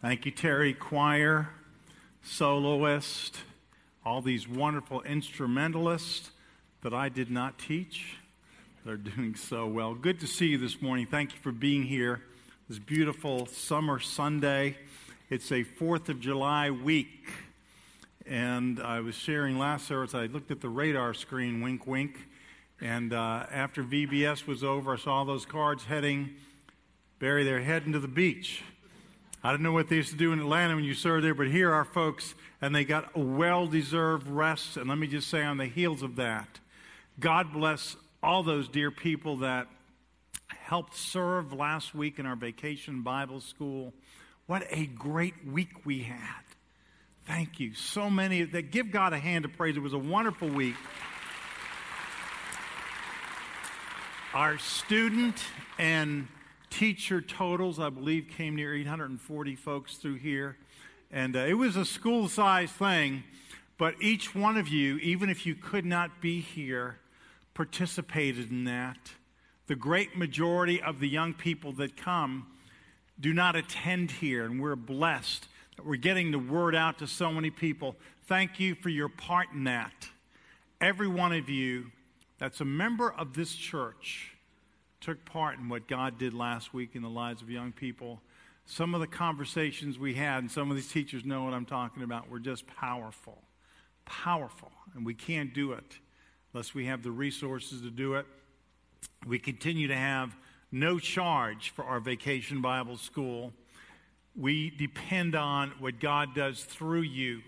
Thank you, Terry Choir, soloist, all these wonderful instrumentalists that I did not teach. They're doing so well. Good to see you this morning. Thank you for being here this beautiful summer Sunday. It's a 4th of July week. And I was sharing last service, I looked at the radar screen, wink, wink. And uh, after VBS was over, I saw those cards heading, bury their head into the beach. I don't know what they used to do in Atlanta when you served there, but here are folks, and they got a well deserved rest. And let me just say, on the heels of that, God bless all those dear people that helped serve last week in our vacation Bible school. What a great week we had. Thank you. So many that give God a hand of praise. It was a wonderful week. Our student and teacher totals, I believe, came near 840 folks through here. And uh, it was a school sized thing, but each one of you, even if you could not be here, participated in that. The great majority of the young people that come do not attend here, and we're blessed that we're getting the word out to so many people. Thank you for your part in that. Every one of you that's a member of this church took part in what God did last week in the lives of young people. Some of the conversations we had, and some of these teachers know what I'm talking about, were just powerful. Powerful. And we can't do it unless we have the resources to do it. We continue to have no charge for our vacation Bible school we depend on what God does through you.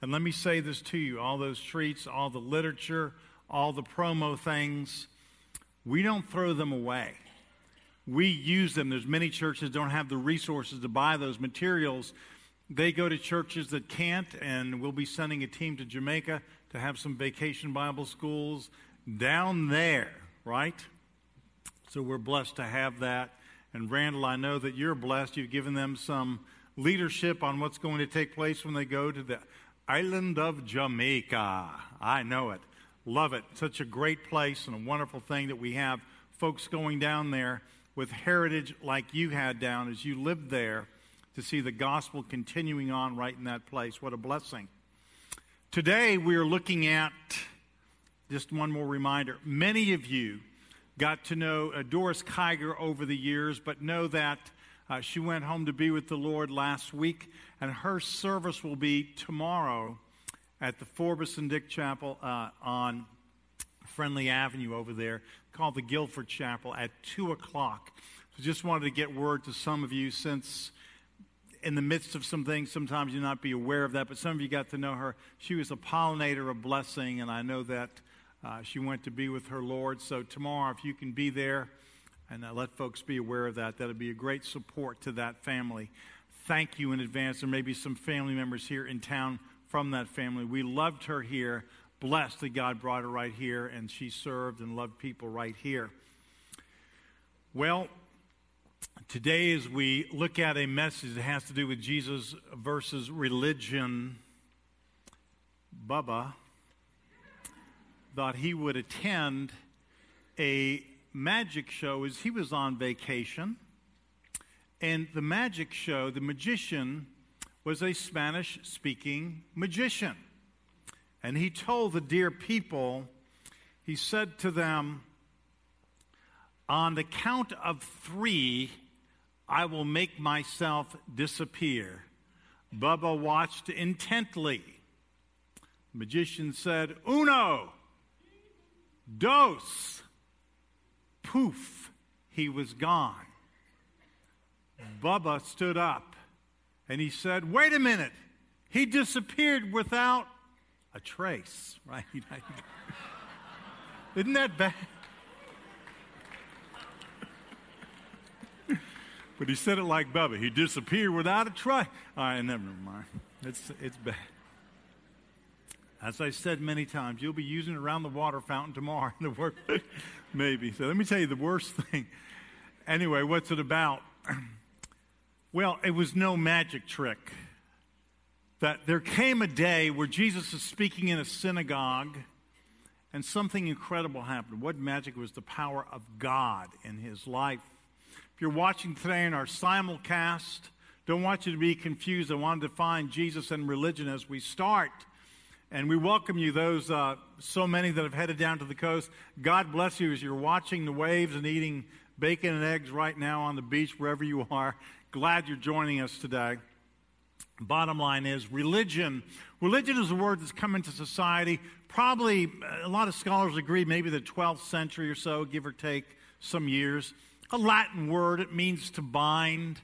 And let me say this to you all those treats, all the literature, all the promo things, we don't throw them away. We use them. There's many churches don't have the resources to buy those materials. They go to churches that can't, and we'll be sending a team to Jamaica to have some vacation Bible schools down there, right? So we're blessed to have that. And Randall, I know that you're blessed. You've given them some leadership on what's going to take place when they go to the island of Jamaica. I know it. Love it. Such a great place and a wonderful thing that we have folks going down there with heritage like you had down as you lived there to see the gospel continuing on right in that place. What a blessing. Today we are looking at just one more reminder. Many of you got to know uh, Doris Kiger over the years, but know that uh, she went home to be with the Lord last week, and her service will be tomorrow at the Forbis and Dick Chapel uh, on Friendly Avenue over there, called the Guilford Chapel at 2 o'clock. So just wanted to get word to some of you since in the midst of some things, sometimes you not be aware of that, but some of you got to know her. She was a pollinator of blessing, and I know that uh, she went to be with her Lord. So, tomorrow, if you can be there and uh, let folks be aware of that, that'll be a great support to that family. Thank you in advance. There may be some family members here in town from that family. We loved her here. Blessed that God brought her right here, and she served and loved people right here. Well, today, as we look at a message that has to do with Jesus versus religion, Bubba thought he would attend a magic show as he was on vacation. And the magic show, the magician was a Spanish speaking magician. And he told the dear people, he said to them, On the count of three, I will make myself disappear. Bubba watched intently. The magician said, Uno. Dos. Poof, he was gone. Bubba stood up and he said, Wait a minute. He disappeared without a trace, right? Isn't that bad? but he said it like Bubba. He disappeared without a trace. All right, never mind. It's, it's bad. As I said many times, you'll be using it around the water fountain tomorrow. In the worst, maybe. So let me tell you the worst thing. Anyway, what's it about? Well, it was no magic trick. That there came a day where Jesus is speaking in a synagogue and something incredible happened. What magic was the power of God in his life. If you're watching today in our simulcast, Don't want you to be confused. I want to define Jesus and religion as we start. And we welcome you, those uh, so many that have headed down to the coast. God bless you as you're watching the waves and eating bacon and eggs right now on the beach, wherever you are. Glad you're joining us today. Bottom line is religion. Religion is a word that's come into society. Probably uh, a lot of scholars agree, maybe the 12th century or so, give or take some years. A Latin word, it means to bind,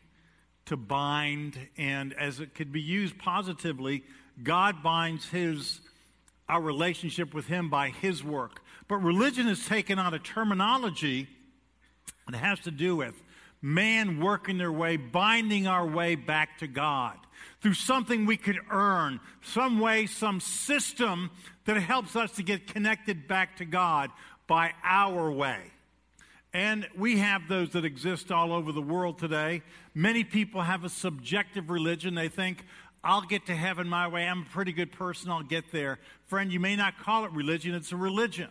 to bind, and as it could be used positively, God binds his our relationship with him by his work. But religion has taken on a terminology that has to do with man working their way, binding our way back to God through something we could earn, some way, some system that helps us to get connected back to God by our way. And we have those that exist all over the world today. Many people have a subjective religion. They think, I'll get to heaven my way. I'm a pretty good person. I'll get there. Friend, you may not call it religion, it's a religion.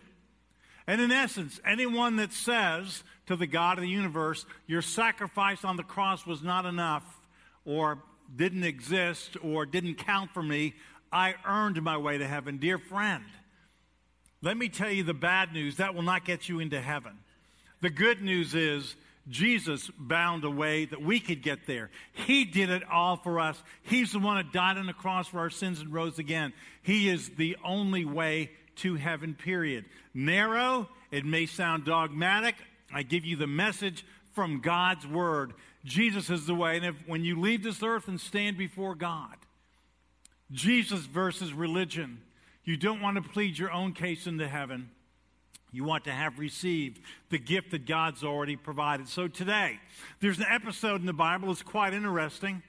And in essence, anyone that says to the God of the universe, your sacrifice on the cross was not enough, or didn't exist or didn't count for me. I earned my way to heaven. Dear friend, let me tell you the bad news that will not get you into heaven. The good news is Jesus bound a way that we could get there. He did it all for us. He's the one that died on the cross for our sins and rose again. He is the only way to heaven, period. Narrow, it may sound dogmatic. I give you the message from God's word. Jesus is the way. And if, when you leave this earth and stand before God, Jesus versus religion, you don't want to plead your own case into heaven. You want to have received the gift that God's already provided. So today, there's an episode in the Bible that's quite interesting.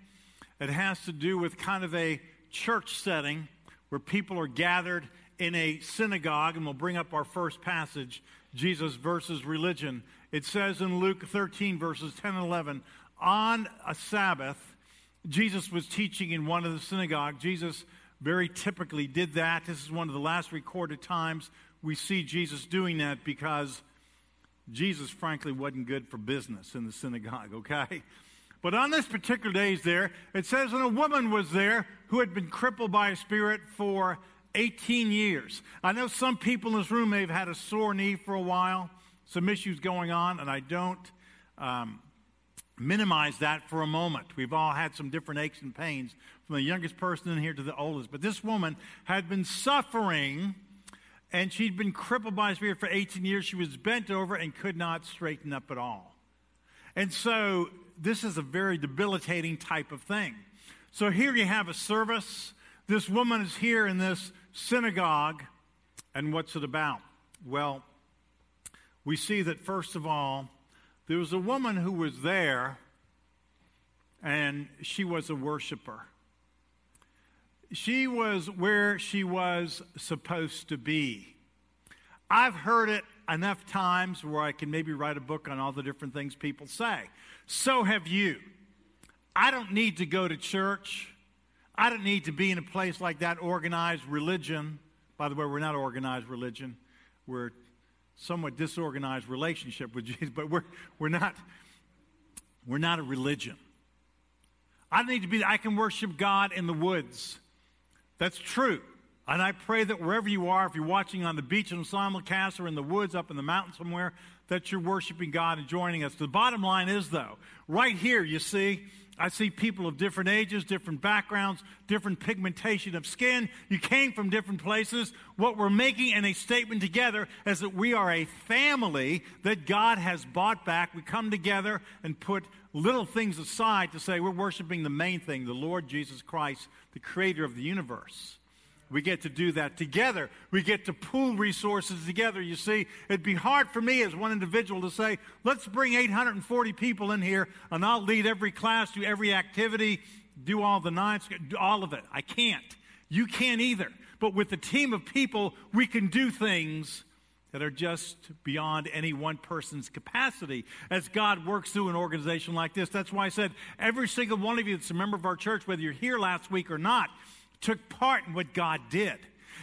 It has to do with kind of a church setting where people are gathered in a synagogue, and we'll bring up our first passage Jesus versus religion. It says in Luke 13, verses 10 and 11, on a Sabbath, Jesus was teaching in one of the synagogues. Jesus very typically did that. This is one of the last recorded times we see Jesus doing that because Jesus, frankly, wasn't good for business in the synagogue, okay? But on this particular day, he's there, it says, and a woman was there who had been crippled by a spirit for 18 years. I know some people in this room may have had a sore knee for a while some issues going on, and I don't um, minimize that for a moment. We've all had some different aches and pains, from the youngest person in here to the oldest. But this woman had been suffering, and she'd been crippled by a spirit for 18 years. She was bent over and could not straighten up at all. And so, this is a very debilitating type of thing. So, here you have a service. This woman is here in this synagogue, and what's it about? Well, we see that, first of all, there was a woman who was there and she was a worshiper. She was where she was supposed to be. I've heard it enough times where I can maybe write a book on all the different things people say. So have you. I don't need to go to church. I don't need to be in a place like that, organized religion. By the way, we're not organized religion. We're somewhat disorganized relationship with Jesus, but we're, we're, not, we're not a religion. I don't need to be, I can worship God in the woods. That's true. And I pray that wherever you are, if you're watching on the beach in simulcast or in the woods up in the mountain somewhere, that you're worshiping God and joining us. The bottom line is, though, right here, you see, I see people of different ages, different backgrounds, different pigmentation of skin. You came from different places. What we're making in a statement together is that we are a family that God has bought back. We come together and put little things aside to say we're worshiping the main thing, the Lord Jesus Christ, the creator of the universe. We get to do that together. We get to pool resources together. You see, it'd be hard for me as one individual to say, let's bring 840 people in here and I'll lead every class, do every activity, do all the nights, all of it. I can't. You can't either. But with a team of people, we can do things that are just beyond any one person's capacity as God works through an organization like this. That's why I said every single one of you that's a member of our church, whether you're here last week or not, took part in what God did.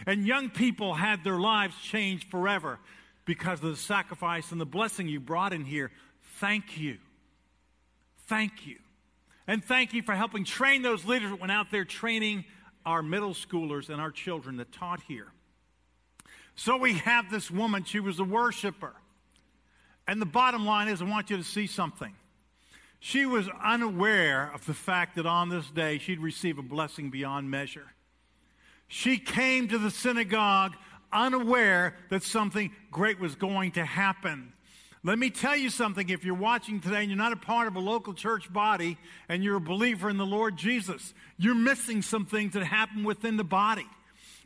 And young people had their lives changed forever because of the sacrifice and the blessing you brought in here. Thank you. Thank you. And thank you for helping train those leaders that went out there training our middle schoolers and our children that taught here. So we have this woman, she was a worshiper. And the bottom line is, I want you to see something. She was unaware of the fact that on this day she'd receive a blessing beyond measure. She came to the synagogue unaware that something great was going to happen. Let me tell you something. If you're watching today and you're not a part of a local church body and you're a believer in the Lord Jesus, you're missing some things that happen within the body.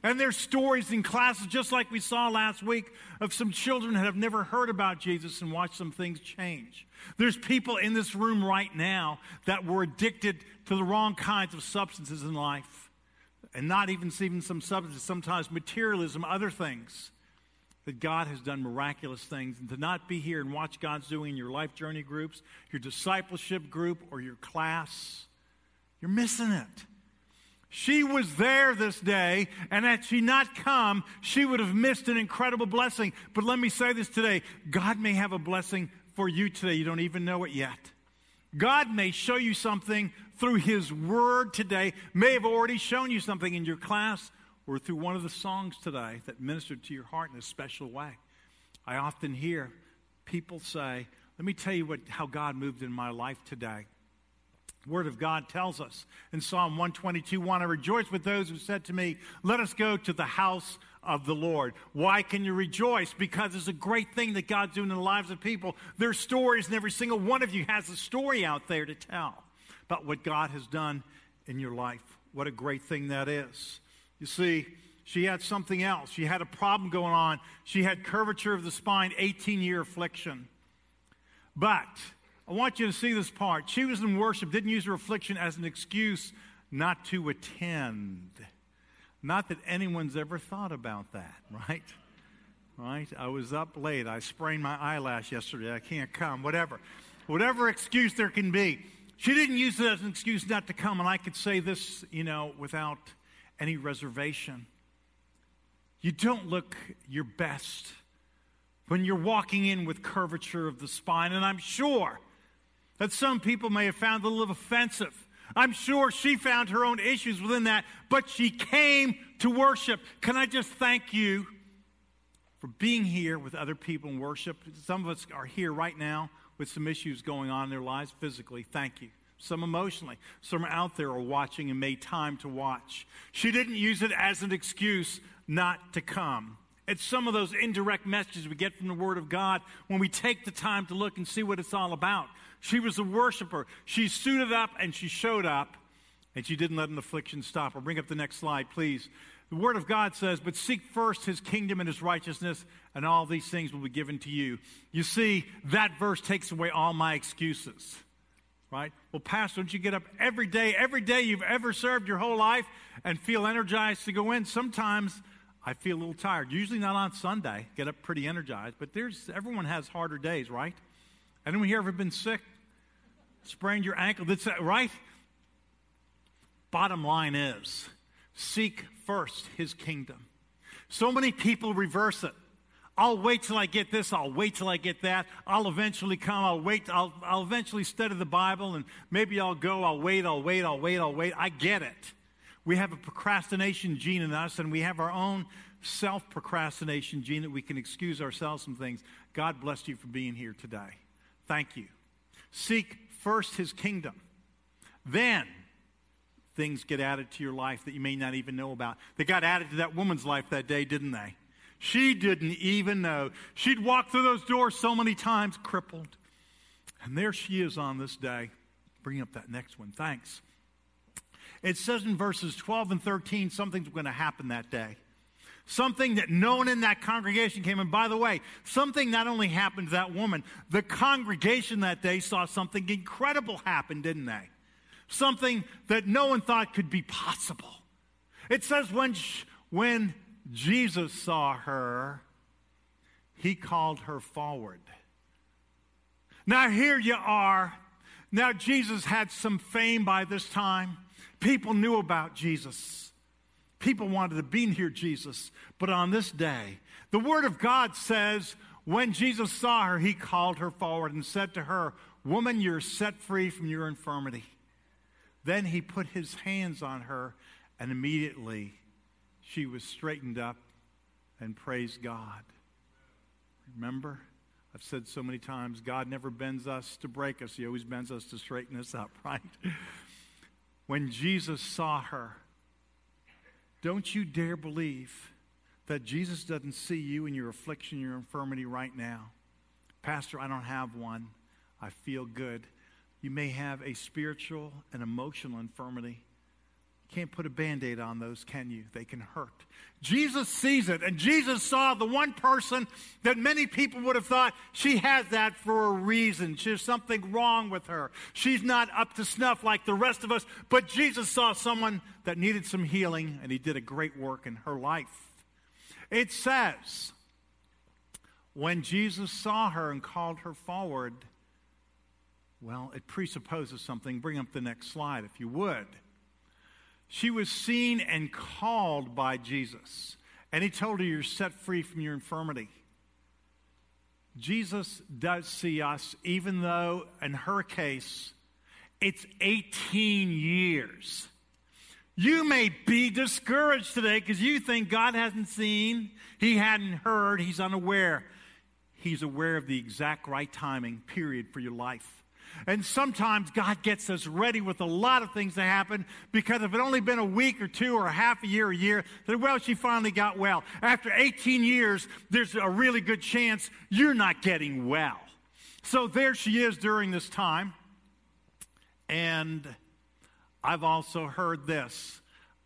And there's stories in classes, just like we saw last week, of some children that have never heard about Jesus and watched some things change. There's people in this room right now that were addicted to the wrong kinds of substances in life. And not even even some substances, sometimes materialism, other things. That God has done miraculous things. And to not be here and watch God's doing in your life journey groups, your discipleship group, or your class, you're missing it. She was there this day, and had she not come, she would have missed an incredible blessing. But let me say this today God may have a blessing for you today. You don't even know it yet. God may show you something through His Word today, may have already shown you something in your class or through one of the songs today that ministered to your heart in a special way. I often hear people say, Let me tell you what, how God moved in my life today. Word of God tells us in Psalm 122 1 I rejoice with those who said to me, Let us go to the house of the Lord. Why can you rejoice? Because it's a great thing that God's doing in the lives of people. There's stories, and every single one of you has a story out there to tell about what God has done in your life. What a great thing that is. You see, she had something else. She had a problem going on. She had curvature of the spine, 18 year affliction. But I want you to see this part. She was in worship, didn't use her affliction as an excuse not to attend. Not that anyone's ever thought about that, right? Right? I was up late. I sprained my eyelash yesterday. I can't come. Whatever. Whatever excuse there can be. She didn't use it as an excuse not to come. And I could say this, you know, without any reservation. You don't look your best when you're walking in with curvature of the spine. And I'm sure that some people may have found a little offensive. I'm sure she found her own issues within that, but she came to worship. Can I just thank you for being here with other people in worship? Some of us are here right now with some issues going on in their lives physically. Thank you. Some emotionally. Some out there are watching and made time to watch. She didn't use it as an excuse not to come. It's some of those indirect messages we get from the Word of God when we take the time to look and see what it's all about. She was a worshiper. She suited up and she showed up, and she didn't let an affliction stop her. Bring up the next slide, please. The Word of God says, But seek first His kingdom and His righteousness, and all these things will be given to you. You see, that verse takes away all my excuses, right? Well, Pastor, don't you get up every day, every day you've ever served your whole life, and feel energized to go in? Sometimes I feel a little tired. Usually not on Sunday, get up pretty energized, but there's everyone has harder days, right? Anyone here ever been sick? Sprained your ankle? That's right? Bottom line is seek first his kingdom. So many people reverse it. I'll wait till I get this. I'll wait till I get that. I'll eventually come. I'll wait. I'll, I'll eventually study the Bible and maybe I'll go. I'll wait. I'll wait. I'll wait. I'll wait. I get it. We have a procrastination gene in us and we have our own self procrastination gene that we can excuse ourselves from things. God bless you for being here today. Thank you. Seek first his kingdom. Then things get added to your life that you may not even know about. They got added to that woman's life that day, didn't they? She didn't even know. She'd walked through those doors so many times, crippled. And there she is on this day. Bring up that next one. Thanks. It says in verses 12 and 13 something's going to happen that day. Something that no one in that congregation came. And by the way, something not only happened to that woman, the congregation that day saw something incredible happen, didn't they? Something that no one thought could be possible. It says when, when Jesus saw her, he called her forward. Now, here you are. Now, Jesus had some fame by this time. People knew about Jesus. People wanted to be near Jesus. But on this day, the Word of God says, when Jesus saw her, he called her forward and said to her, Woman, you're set free from your infirmity. Then he put his hands on her, and immediately she was straightened up and praised God. Remember? I've said so many times God never bends us to break us, He always bends us to straighten us up, right? When Jesus saw her, don't you dare believe that Jesus doesn't see you in your affliction, your infirmity right now. Pastor, I don't have one. I feel good. You may have a spiritual and emotional infirmity. Can't put a band aid on those, can you? They can hurt. Jesus sees it, and Jesus saw the one person that many people would have thought she has that for a reason. There's something wrong with her. She's not up to snuff like the rest of us, but Jesus saw someone that needed some healing, and he did a great work in her life. It says, when Jesus saw her and called her forward, well, it presupposes something. Bring up the next slide, if you would. She was seen and called by Jesus, and he told her, You're set free from your infirmity. Jesus does see us, even though in her case, it's 18 years. You may be discouraged today because you think God hasn't seen, He hadn't heard, He's unaware. He's aware of the exact right timing, period, for your life. And sometimes God gets us ready with a lot of things to happen because if it only been a week or two or a half a year a year, then well, she finally got well. After 18 years, there's a really good chance you're not getting well. So there she is during this time. And I've also heard this.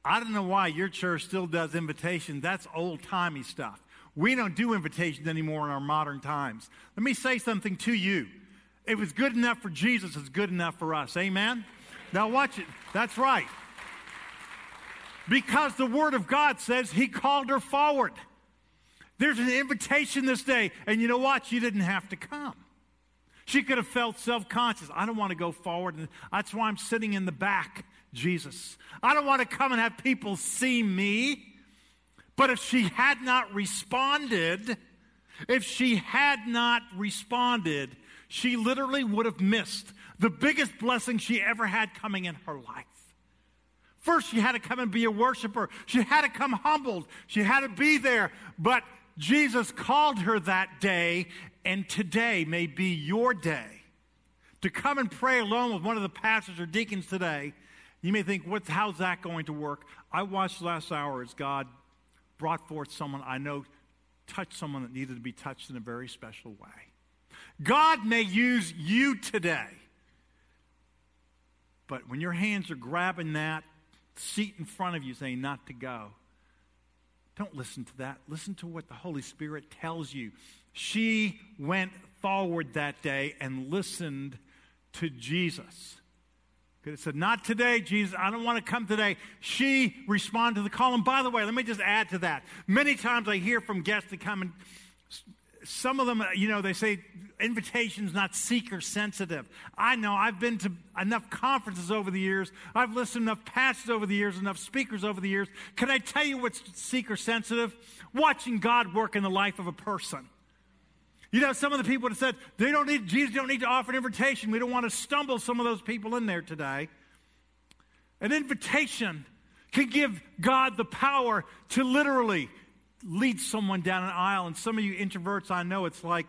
I don't know why your church still does invitations. That's old timey stuff. We don't do invitations anymore in our modern times. Let me say something to you. It was good enough for Jesus, it's good enough for us. Amen? Now, watch it. That's right. Because the Word of God says He called her forward. There's an invitation this day, and you know what? She didn't have to come. She could have felt self conscious. I don't want to go forward, and that's why I'm sitting in the back, Jesus. I don't want to come and have people see me. But if she had not responded, if she had not responded, she literally would have missed the biggest blessing she ever had coming in her life. First, she had to come and be a worshiper. She had to come humbled. She had to be there. But Jesus called her that day, and today may be your day to come and pray alone with one of the pastors or deacons today. You may think, What's, how's that going to work? I watched last hour as God brought forth someone I know touched someone that needed to be touched in a very special way. God may use you today. But when your hands are grabbing that seat in front of you saying not to go, don't listen to that. Listen to what the Holy Spirit tells you. She went forward that day and listened to Jesus. It said, Not today, Jesus. I don't want to come today. She responded to the call. And by the way, let me just add to that. Many times I hear from guests that come and some of them, uh, you know, they say invitation's not seeker sensitive. I know I've been to enough conferences over the years. I've listened to enough pastors over the years, enough speakers over the years. Can I tell you what's seeker sensitive? Watching God work in the life of a person. You know, some of the people have said they don't need Jesus don't need to offer an invitation. We don't want to stumble some of those people in there today. An invitation can give God the power to literally lead someone down an aisle, and some of you introverts, I know it's like,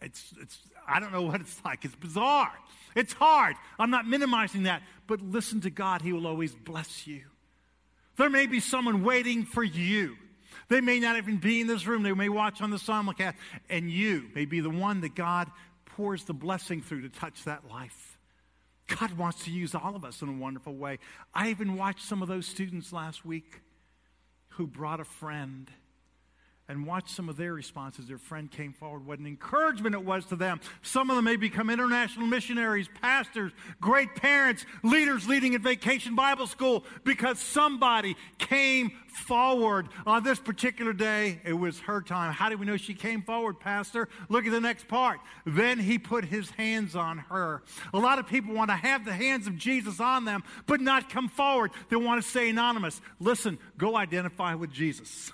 it's, it's, I don't know what it's like. It's bizarre. It's hard. I'm not minimizing that, but listen to God. He will always bless you. There may be someone waiting for you. They may not even be in this room. They may watch on the simulcast, and you may be the one that God pours the blessing through to touch that life. God wants to use all of us in a wonderful way. I even watched some of those students last week who brought a friend and watch some of their responses. Their friend came forward. What an encouragement it was to them. Some of them may become international missionaries, pastors, great parents, leaders leading in vacation Bible school because somebody came forward on this particular day. It was her time. How do we know she came forward, Pastor? Look at the next part. Then he put his hands on her. A lot of people want to have the hands of Jesus on them, but not come forward. They want to stay anonymous. Listen, go identify with Jesus.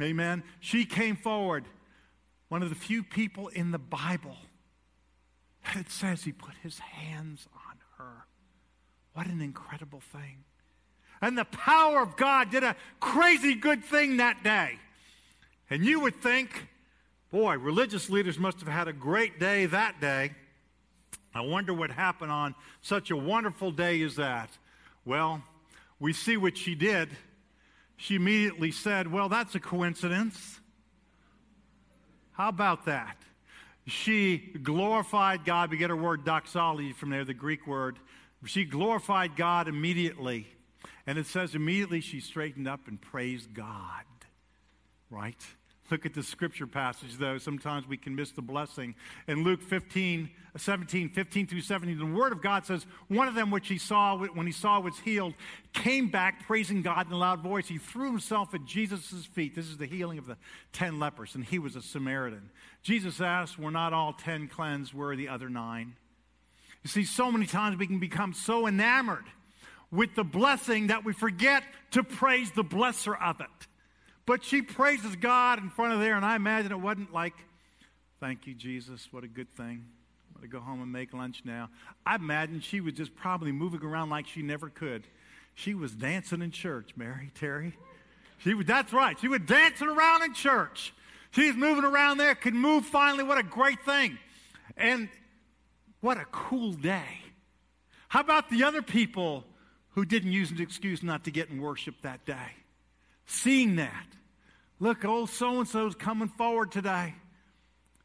Amen. She came forward, one of the few people in the Bible. It says he put his hands on her. What an incredible thing. And the power of God did a crazy good thing that day. And you would think, boy, religious leaders must have had a great day that day. I wonder what happened on such a wonderful day as that. Well, we see what she did. She immediately said, Well, that's a coincidence. How about that? She glorified God. We get her word doxology from there, the Greek word. She glorified God immediately. And it says immediately she straightened up and praised God. Right? Look at the scripture passage, though. Sometimes we can miss the blessing. In Luke 15, 17, 15 through 17, the word of God says, One of them which he saw, when he saw was healed, came back praising God in a loud voice. He threw himself at Jesus' feet. This is the healing of the ten lepers, and he was a Samaritan. Jesus asked, Were not all ten cleansed? Where are the other nine? You see, so many times we can become so enamored with the blessing that we forget to praise the blesser of it. But she praises God in front of there, and I imagine it wasn't like, thank you, Jesus, what a good thing. I'm going to go home and make lunch now. I imagine she was just probably moving around like she never could. She was dancing in church, Mary, Terry. She was, that's right. She was dancing around in church. She's moving around there, could move finally. What a great thing. And what a cool day. How about the other people who didn't use an excuse not to get in worship that day. Seeing that. Look, old so and so's coming forward today.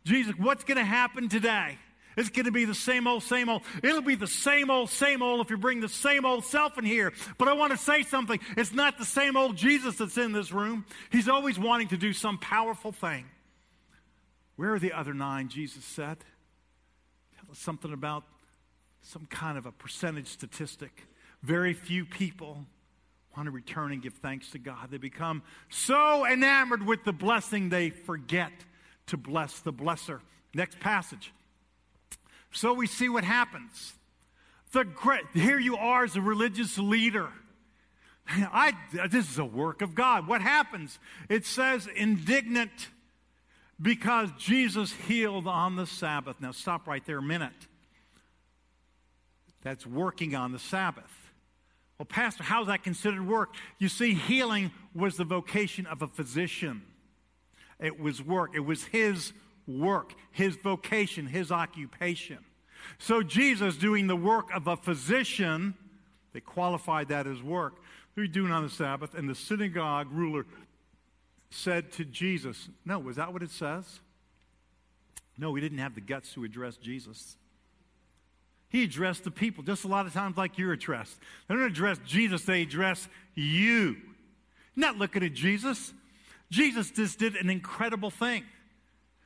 Jesus, what's going to happen today? It's going to be the same old, same old. It'll be the same old, same old if you bring the same old self in here. But I want to say something. It's not the same old Jesus that's in this room. He's always wanting to do some powerful thing. Where are the other nine? Jesus said. Tell us something about some kind of a percentage statistic very few people want to return and give thanks to God. They become so enamored with the blessing, they forget to bless the blesser. Next passage. So we see what happens. The great, here you are as a religious leader. I, this is a work of God. What happens? It says indignant because Jesus healed on the Sabbath. Now, stop right there a minute. That's working on the Sabbath. Well, Pastor, how's that considered work? You see, healing was the vocation of a physician. It was work. It was his work, his vocation, his occupation. So Jesus doing the work of a physician, they qualified that as work. What are you doing on the Sabbath? And the synagogue ruler said to Jesus, No, was that what it says? No, we didn't have the guts to address Jesus. He addressed the people just a lot of times like you're addressed. They don't address Jesus, they address you. Not looking at Jesus. Jesus just did an incredible thing.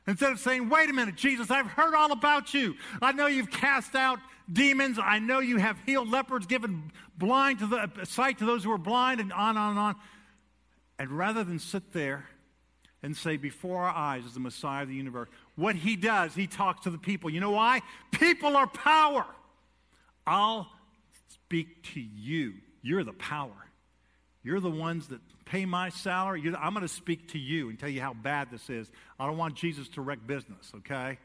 Instead of saying, wait a minute, Jesus, I've heard all about you. I know you've cast out demons. I know you have healed lepers, given blind to the sight to those who are blind, and on and on and on. And rather than sit there and say, before our eyes is the Messiah of the universe, what he does, he talks to the people. You know why? People are power. I'll speak to you. You're the power. You're the ones that pay my salary. You're, I'm going to speak to you and tell you how bad this is. I don't want Jesus to wreck business, okay?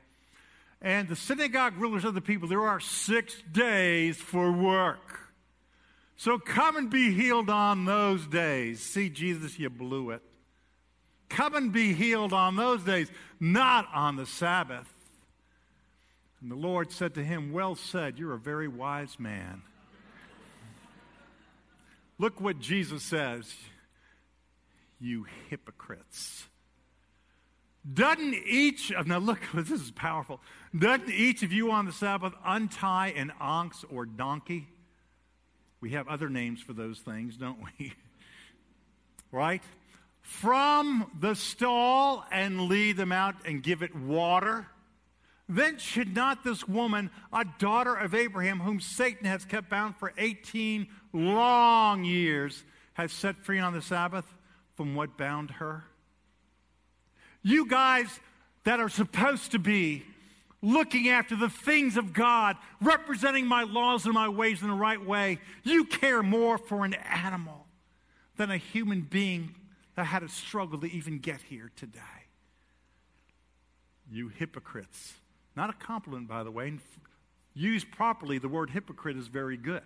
And the synagogue rulers of the people, there are six days for work. So come and be healed on those days. See, Jesus, you blew it. Come and be healed on those days, not on the Sabbath. And the Lord said to him, Well said, you're a very wise man. Look what Jesus says, you hypocrites. Doesn't each of, now look, this is powerful. Doesn't each of you on the Sabbath untie an ox or donkey? We have other names for those things, don't we? right? From the stall and lead them out and give it water? Then should not this woman, a daughter of Abraham, whom Satan has kept bound for 18 long years, have set free on the Sabbath from what bound her? You guys that are supposed to be looking after the things of God, representing my laws and my ways in the right way, you care more for an animal than a human being that had a struggle to even get here today. You hypocrites. Not a compliment, by the way. Used properly, the word hypocrite is very good.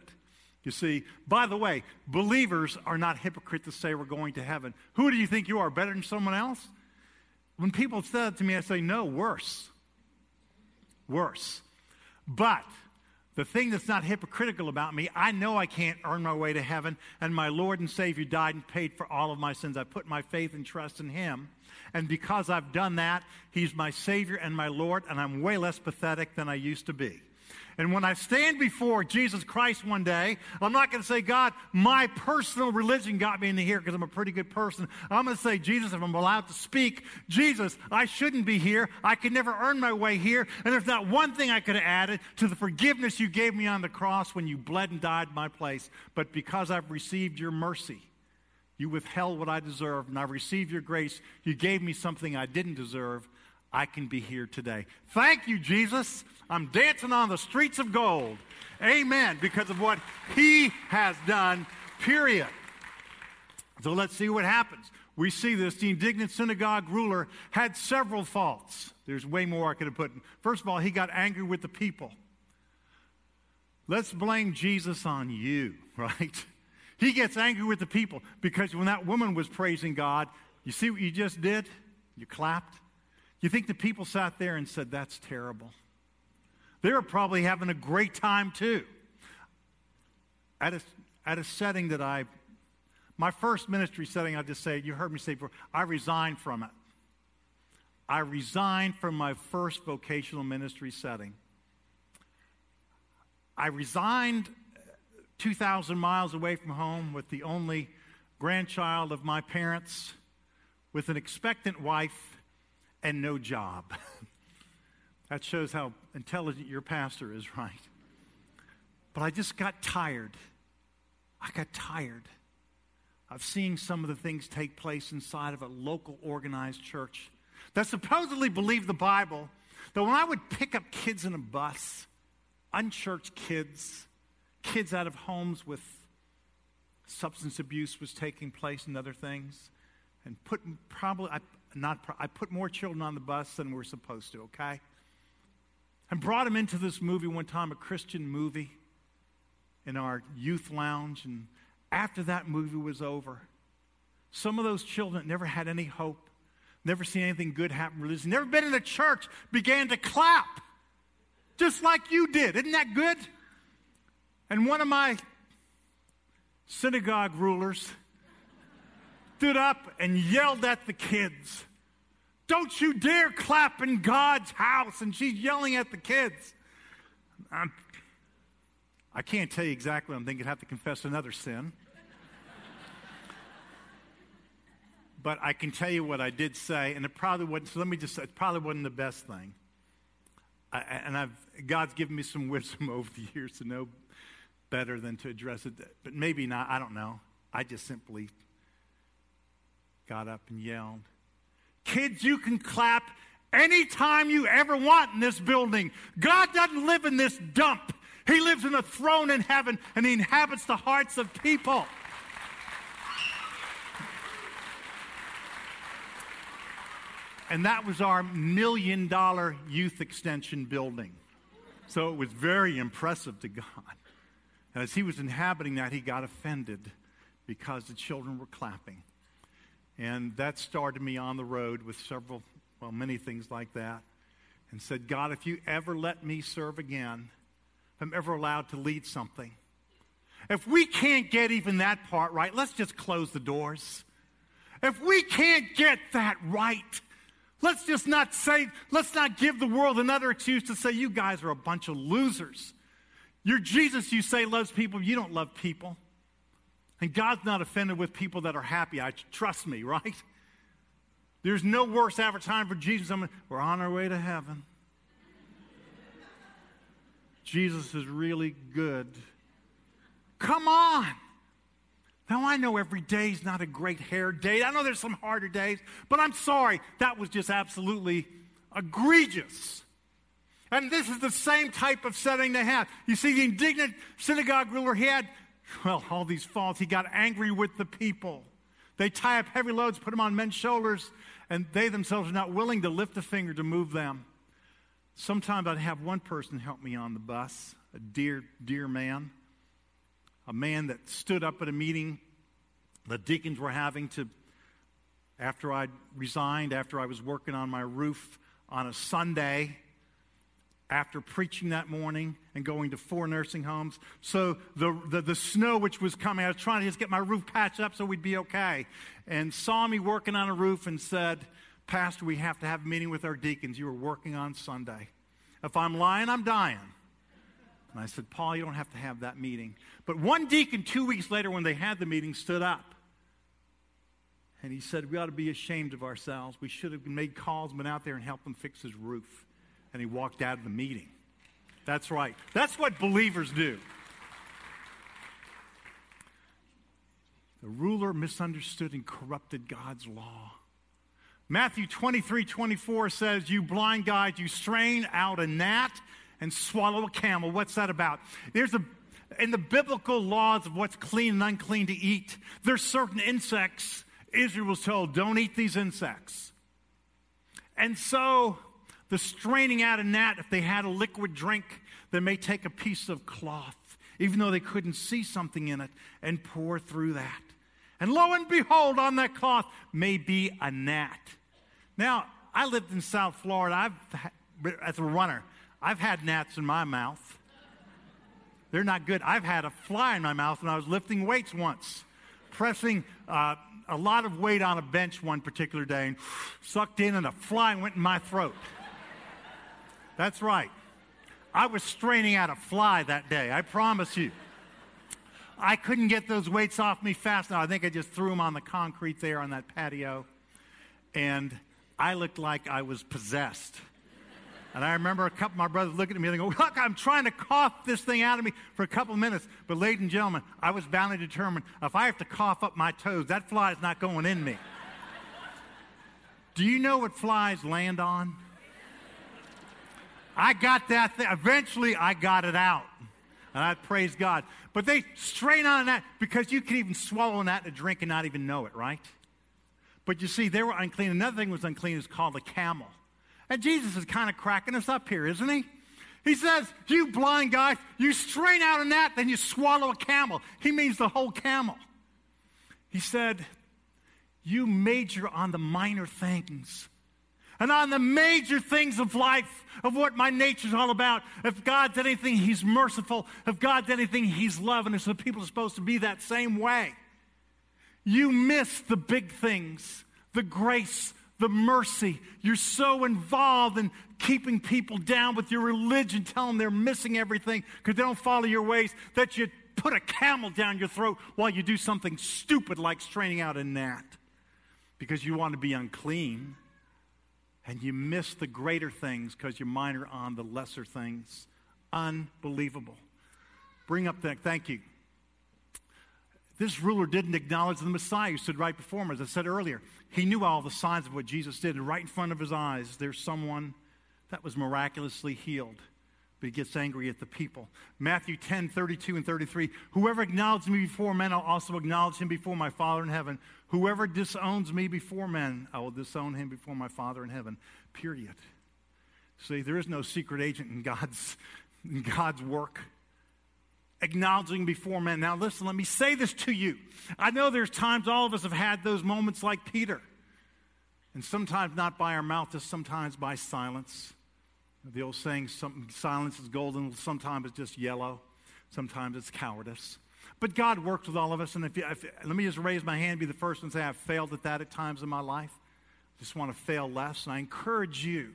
You see, by the way, believers are not hypocrites to say we're going to heaven. Who do you think you are, better than someone else? When people say that to me, I say, no, worse. Worse. But the thing that's not hypocritical about me, I know I can't earn my way to heaven, and my Lord and Savior died and paid for all of my sins. I put my faith and trust in Him. And because I've done that, He's my Savior and my Lord, and I'm way less pathetic than I used to be. And when I stand before Jesus Christ one day, I'm not going to say, God, my personal religion got me into here because I'm a pretty good person. I'm going to say, Jesus, if I'm allowed to speak, Jesus, I shouldn't be here. I could never earn my way here. And there's not one thing I could have added to the forgiveness you gave me on the cross when you bled and died in my place. But because I've received your mercy, you withheld what I deserved, and I've received your grace. You gave me something I didn't deserve. I can be here today. Thank you, Jesus. I'm dancing on the streets of gold. Amen. Because of what he has done, period. So let's see what happens. We see this. The indignant synagogue ruler had several faults. There's way more I could have put. In. First of all, he got angry with the people. Let's blame Jesus on you, right? He gets angry with the people because when that woman was praising God, you see what you just did? You clapped. You think the people sat there and said, That's terrible? They were probably having a great time too. At a, at a setting that I, my first ministry setting, I just say, you heard me say before, I resigned from it. I resigned from my first vocational ministry setting. I resigned 2,000 miles away from home with the only grandchild of my parents, with an expectant wife and no job. that shows how intelligent your pastor is, right? But I just got tired. I got tired of seeing some of the things take place inside of a local organized church that supposedly believed the Bible. That when I would pick up kids in a bus, unchurched kids, kids out of homes with substance abuse was taking place and other things, and put probably I, not, I put more children on the bus than we're supposed to, okay? And brought him into this movie one time, a Christian movie, in our youth lounge. And after that movie was over, some of those children never had any hope, never seen anything good happen religion, never been in a church, began to clap, just like you did. Isn't that good? And one of my synagogue rulers, stood up and yelled at the kids, Don't you dare clap in God's house. And she's yelling at the kids. I'm, I can not tell you exactly. I'm thinking I have to confess another sin. but I can tell you what I did say, and it probably wasn't. So let me just say, it probably wasn't the best thing. I, and I've God's given me some wisdom over the years to know better than to address it, but maybe not. I don't know. I just simply got up and yelled, Kids, you can clap anytime you ever want in this building. God doesn't live in this dump. He lives in a throne in heaven and he inhabits the hearts of people. And that was our million dollar youth extension building. So it was very impressive to God. And as he was inhabiting that, he got offended because the children were clapping. And that started me on the road with several, well, many things like that. And said, God, if you ever let me serve again, if I'm ever allowed to lead something, if we can't get even that part right, let's just close the doors. If we can't get that right, let's just not say, let's not give the world another excuse to say, you guys are a bunch of losers. Your Jesus, you say, loves people, you don't love people. And God's not offended with people that are happy. I trust me, right? There's no worse advertising for Jesus. I mean, we're on our way to heaven. Jesus is really good. Come on. Now, I know every day is not a great hair day. I know there's some harder days, but I'm sorry. That was just absolutely egregious. And this is the same type of setting they have. You see, the indignant synagogue ruler, he had well, all these faults. He got angry with the people. They tie up heavy loads, put them on men's shoulders, and they themselves are not willing to lift a finger to move them. Sometimes I'd have one person help me on the bus, a dear, dear man. a man that stood up at a meeting the deacons were having to, after I'd resigned, after I was working on my roof on a Sunday, after preaching that morning and going to four nursing homes. So the, the, the, snow which was coming, I was trying to just get my roof patched up so we'd be okay. And saw me working on a roof and said, Pastor, we have to have a meeting with our deacons. You were working on Sunday. If I'm lying, I'm dying. And I said, Paul, you don't have to have that meeting. But one deacon, two weeks later, when they had the meeting, stood up. And he said, We ought to be ashamed of ourselves. We should have made calls, been out there and helped him fix his roof. And he walked out of the meeting. That's right. That's what believers do. The ruler misunderstood and corrupted God's law. Matthew 23 24 says, You blind guides, you strain out a gnat and swallow a camel. What's that about? There's a in the biblical laws of what's clean and unclean to eat, there's certain insects Israel was told, don't eat these insects. And so the straining out a gnat, if they had a liquid drink, they may take a piece of cloth, even though they couldn't see something in it, and pour through that. And lo and behold, on that cloth may be a gnat. Now, I lived in South Florida. I've, as a runner, I've had gnats in my mouth. They're not good. I've had a fly in my mouth when I was lifting weights once, pressing uh, a lot of weight on a bench one particular day and sucked in, and a fly went in my throat. That's right. I was straining out a fly that day, I promise you. I couldn't get those weights off me fast enough. I think I just threw them on the concrete there on that patio. And I looked like I was possessed. And I remember a couple of my brothers looking at me and go, Look, I'm trying to cough this thing out of me for a couple of minutes. But, ladies and gentlemen, I was bound and determined if I have to cough up my toes, that fly is not going in me. Do you know what flies land on? I got that thing. Eventually, I got it out. And I praise God. But they strain on that because you can even swallow that in a drink and not even know it, right? But you see, they were unclean. Another thing was unclean is called a camel. And Jesus is kind of cracking us up here, isn't he? He says, You blind guys, you strain out a gnat, then you swallow a camel. He means the whole camel. He said, You major on the minor things and on the major things of life, of what my nature's all about. If God's anything, He's merciful. If God's anything, He's loving. And so people are supposed to be that same way. You miss the big things, the grace, the mercy. You're so involved in keeping people down with your religion, telling them they're missing everything because they don't follow your ways, that you put a camel down your throat while you do something stupid like straining out a gnat because you want to be unclean. And you miss the greater things because you're minor on the lesser things. Unbelievable. Bring up that, thank you. This ruler didn't acknowledge the Messiah who stood right before him, as I said earlier. He knew all the signs of what Jesus did, and right in front of his eyes, there's someone that was miraculously healed. But he gets angry at the people. Matthew 10, 32 and 33. Whoever acknowledges me before men, I'll also acknowledge him before my Father in heaven. Whoever disowns me before men, I will disown him before my Father in heaven. Period. See, there is no secret agent in God's, in God's work acknowledging before men. Now, listen, let me say this to you. I know there's times all of us have had those moments like Peter, and sometimes not by our mouth, just sometimes by silence. The old saying, silence is golden, sometimes it's just yellow, sometimes it's cowardice. But God works with all of us, and if, you, if let me just raise my hand, be the first one to say I've failed at that at times in my life. Just want to fail less, and I encourage you,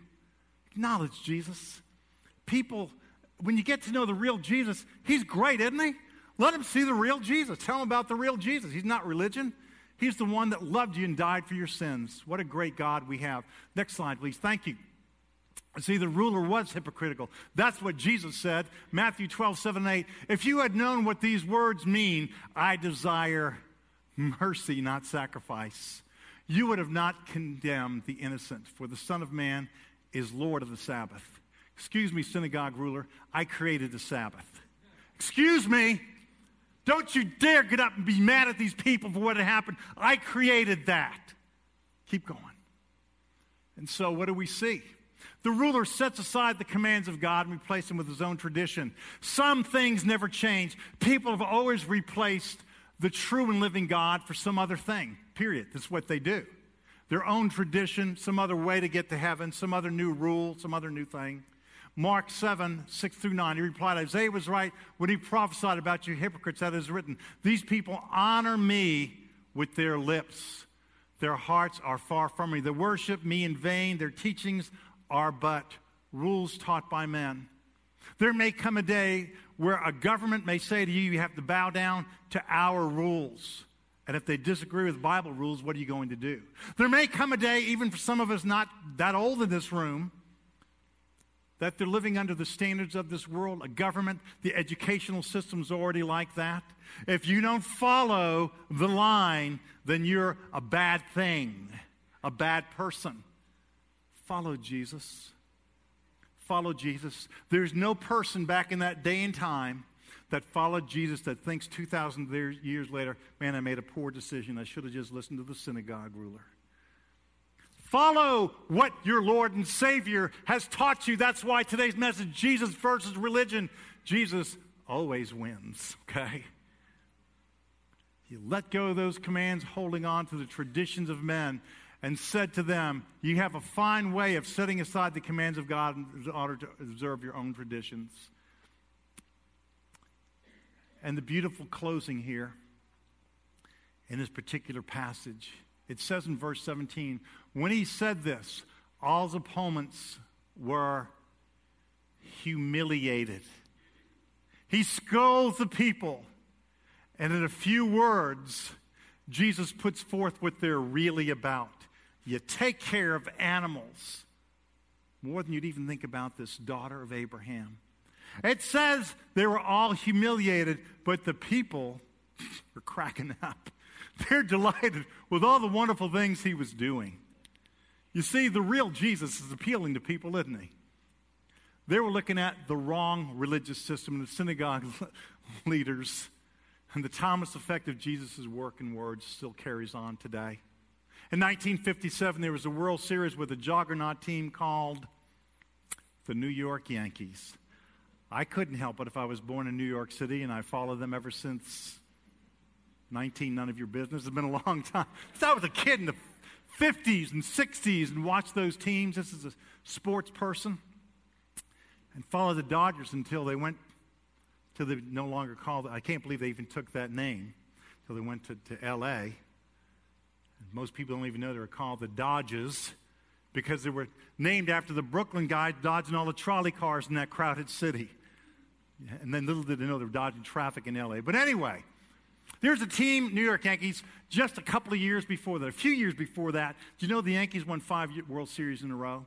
acknowledge Jesus. People when you get to know the real Jesus, he's great, isn't he? Let him see the real Jesus. Tell him about the real Jesus. He's not religion. He's the one that loved you and died for your sins. What a great God we have. Next slide, please. Thank you. See, the ruler was hypocritical. That's what Jesus said. Matthew 12, 7, 8. If you had known what these words mean, I desire mercy, not sacrifice, you would have not condemned the innocent, for the Son of Man is Lord of the Sabbath. Excuse me, synagogue ruler, I created the Sabbath. Excuse me, don't you dare get up and be mad at these people for what had happened. I created that. Keep going. And so, what do we see? The ruler sets aside the commands of God and replaces them with his own tradition. Some things never change. People have always replaced the true and living God for some other thing, period. That's what they do. Their own tradition, some other way to get to heaven, some other new rule, some other new thing. Mark 7, 6 through 9, he replied, Isaiah was right when he prophesied about you hypocrites that is written, These people honor me with their lips. Their hearts are far from me. They worship me in vain. Their teachings are but rules taught by men. There may come a day where a government may say to you, you have to bow down to our rules. And if they disagree with Bible rules, what are you going to do? There may come a day, even for some of us not that old in this room, that they're living under the standards of this world, a government, the educational system's already like that. If you don't follow the line, then you're a bad thing, a bad person. Follow Jesus. Follow Jesus. There's no person back in that day and time that followed Jesus that thinks 2,000 years later, man, I made a poor decision. I should have just listened to the synagogue ruler. Follow what your Lord and Savior has taught you. That's why today's message Jesus versus religion. Jesus always wins, okay? You let go of those commands, holding on to the traditions of men, and said to them, You have a fine way of setting aside the commands of God in order to observe your own traditions. And the beautiful closing here in this particular passage it says in verse 17, when he said this, all his opponents were humiliated. He scolds the people, and in a few words, Jesus puts forth what they're really about. You take care of animals more than you'd even think about this daughter of Abraham. It says they were all humiliated, but the people were cracking up. They're delighted with all the wonderful things he was doing. You see, the real Jesus is appealing to people, isn't he? They were looking at the wrong religious system and the synagogue leaders. And the Thomas effect of Jesus' work and words still carries on today. In 1957, there was a World Series with a juggernaut team called the New York Yankees. I couldn't help it if I was born in New York City, and I followed them ever since 19, none of your business. It's been a long time. I was a kid in the 50s and 60s and watched those teams. This is a sports person. And followed the Dodgers until they went to the no longer called, I can't believe they even took that name, until they went to, to L.A. most people don't even know they were called the Dodgers because they were named after the Brooklyn guy dodging all the trolley cars in that crowded city. And then little did they know they were dodging traffic in LA. But anyway, there's a team, New York Yankees, just a couple of years before that, a few years before that. Do you know the Yankees won five World Series in a row?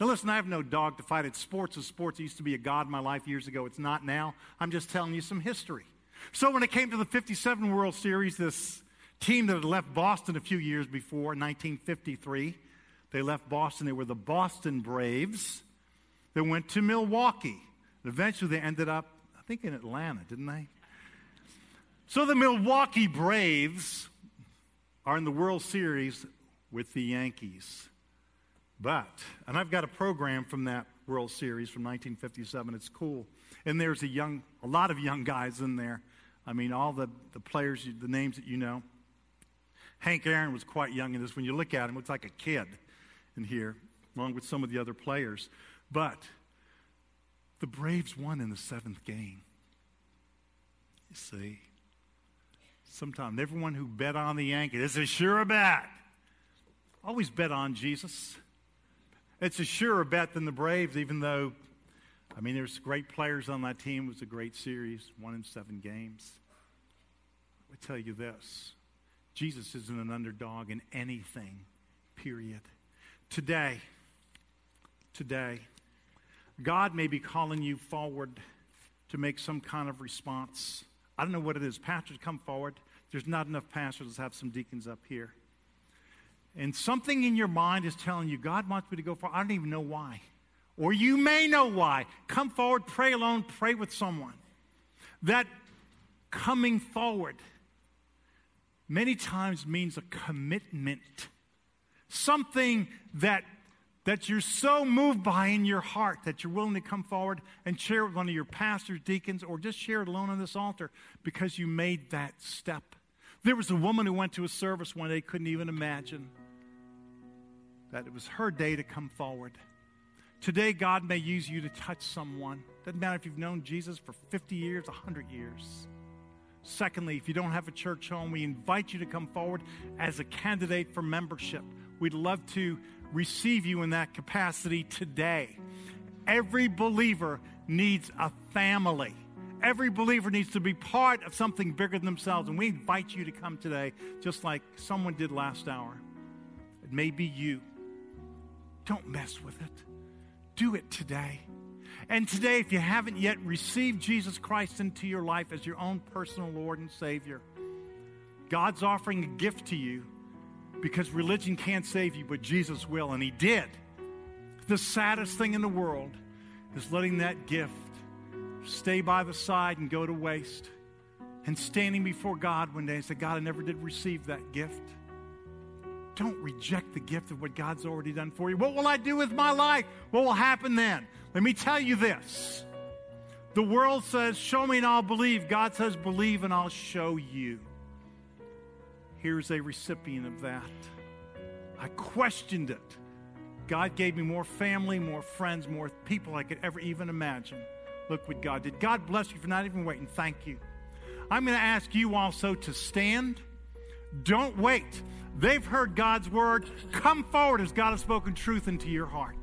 Now, listen, I have no dog to fight. It's sports is sports. It used to be a god in my life years ago. It's not now. I'm just telling you some history. So, when it came to the 57 World Series, this team that had left Boston a few years before, 1953, they left Boston. They were the Boston Braves. They went to Milwaukee. Eventually, they ended up, I think, in Atlanta, didn't they? So the Milwaukee Braves are in the World Series with the Yankees. But, and I've got a program from that World Series from 1957. It's cool. And there's a young, a lot of young guys in there. I mean, all the, the players, the names that you know. Hank Aaron was quite young in this. When you look at him, looks like a kid in here, along with some of the other players. But the Braves won in the seventh game. You see sometimes Everyone who bet on the Yankees, it's a sure bet. Always bet on Jesus. It's a surer bet than the Braves, even though, I mean, there's great players on that team. It was a great series, won in seven games. I tell you this Jesus isn't an underdog in anything, period. Today, today, God may be calling you forward to make some kind of response. I don't know what it is. Pastors, come forward. There's not enough pastors. Let's have some deacons up here. And something in your mind is telling you, God wants me to go forward. I don't even know why. Or you may know why. Come forward, pray alone, pray with someone. That coming forward many times means a commitment, something that that you're so moved by in your heart that you're willing to come forward and share with one of your pastors, deacons, or just share it alone on this altar because you made that step. There was a woman who went to a service one day, couldn't even imagine that it was her day to come forward. Today, God may use you to touch someone. Doesn't matter if you've known Jesus for 50 years, 100 years. Secondly, if you don't have a church home, we invite you to come forward as a candidate for membership. We'd love to receive you in that capacity today. Every believer needs a family. Every believer needs to be part of something bigger than themselves. And we invite you to come today, just like someone did last hour. It may be you. Don't mess with it. Do it today. And today, if you haven't yet received Jesus Christ into your life as your own personal Lord and Savior, God's offering a gift to you because religion can't save you, but Jesus will, and He did. The saddest thing in the world is letting that gift stay by the side and go to waste. And standing before God one day and say, God, I never did receive that gift. Don't reject the gift of what God's already done for you. What will I do with my life? What will happen then? Let me tell you this. The world says, Show me and I'll believe. God says, Believe and I'll show you. Here's a recipient of that. I questioned it. God gave me more family, more friends, more people I could ever even imagine. Look what God did. God bless you for not even waiting. Thank you. I'm going to ask you also to stand. Don't wait. They've heard God's word. Come forward as God has spoken truth into your heart.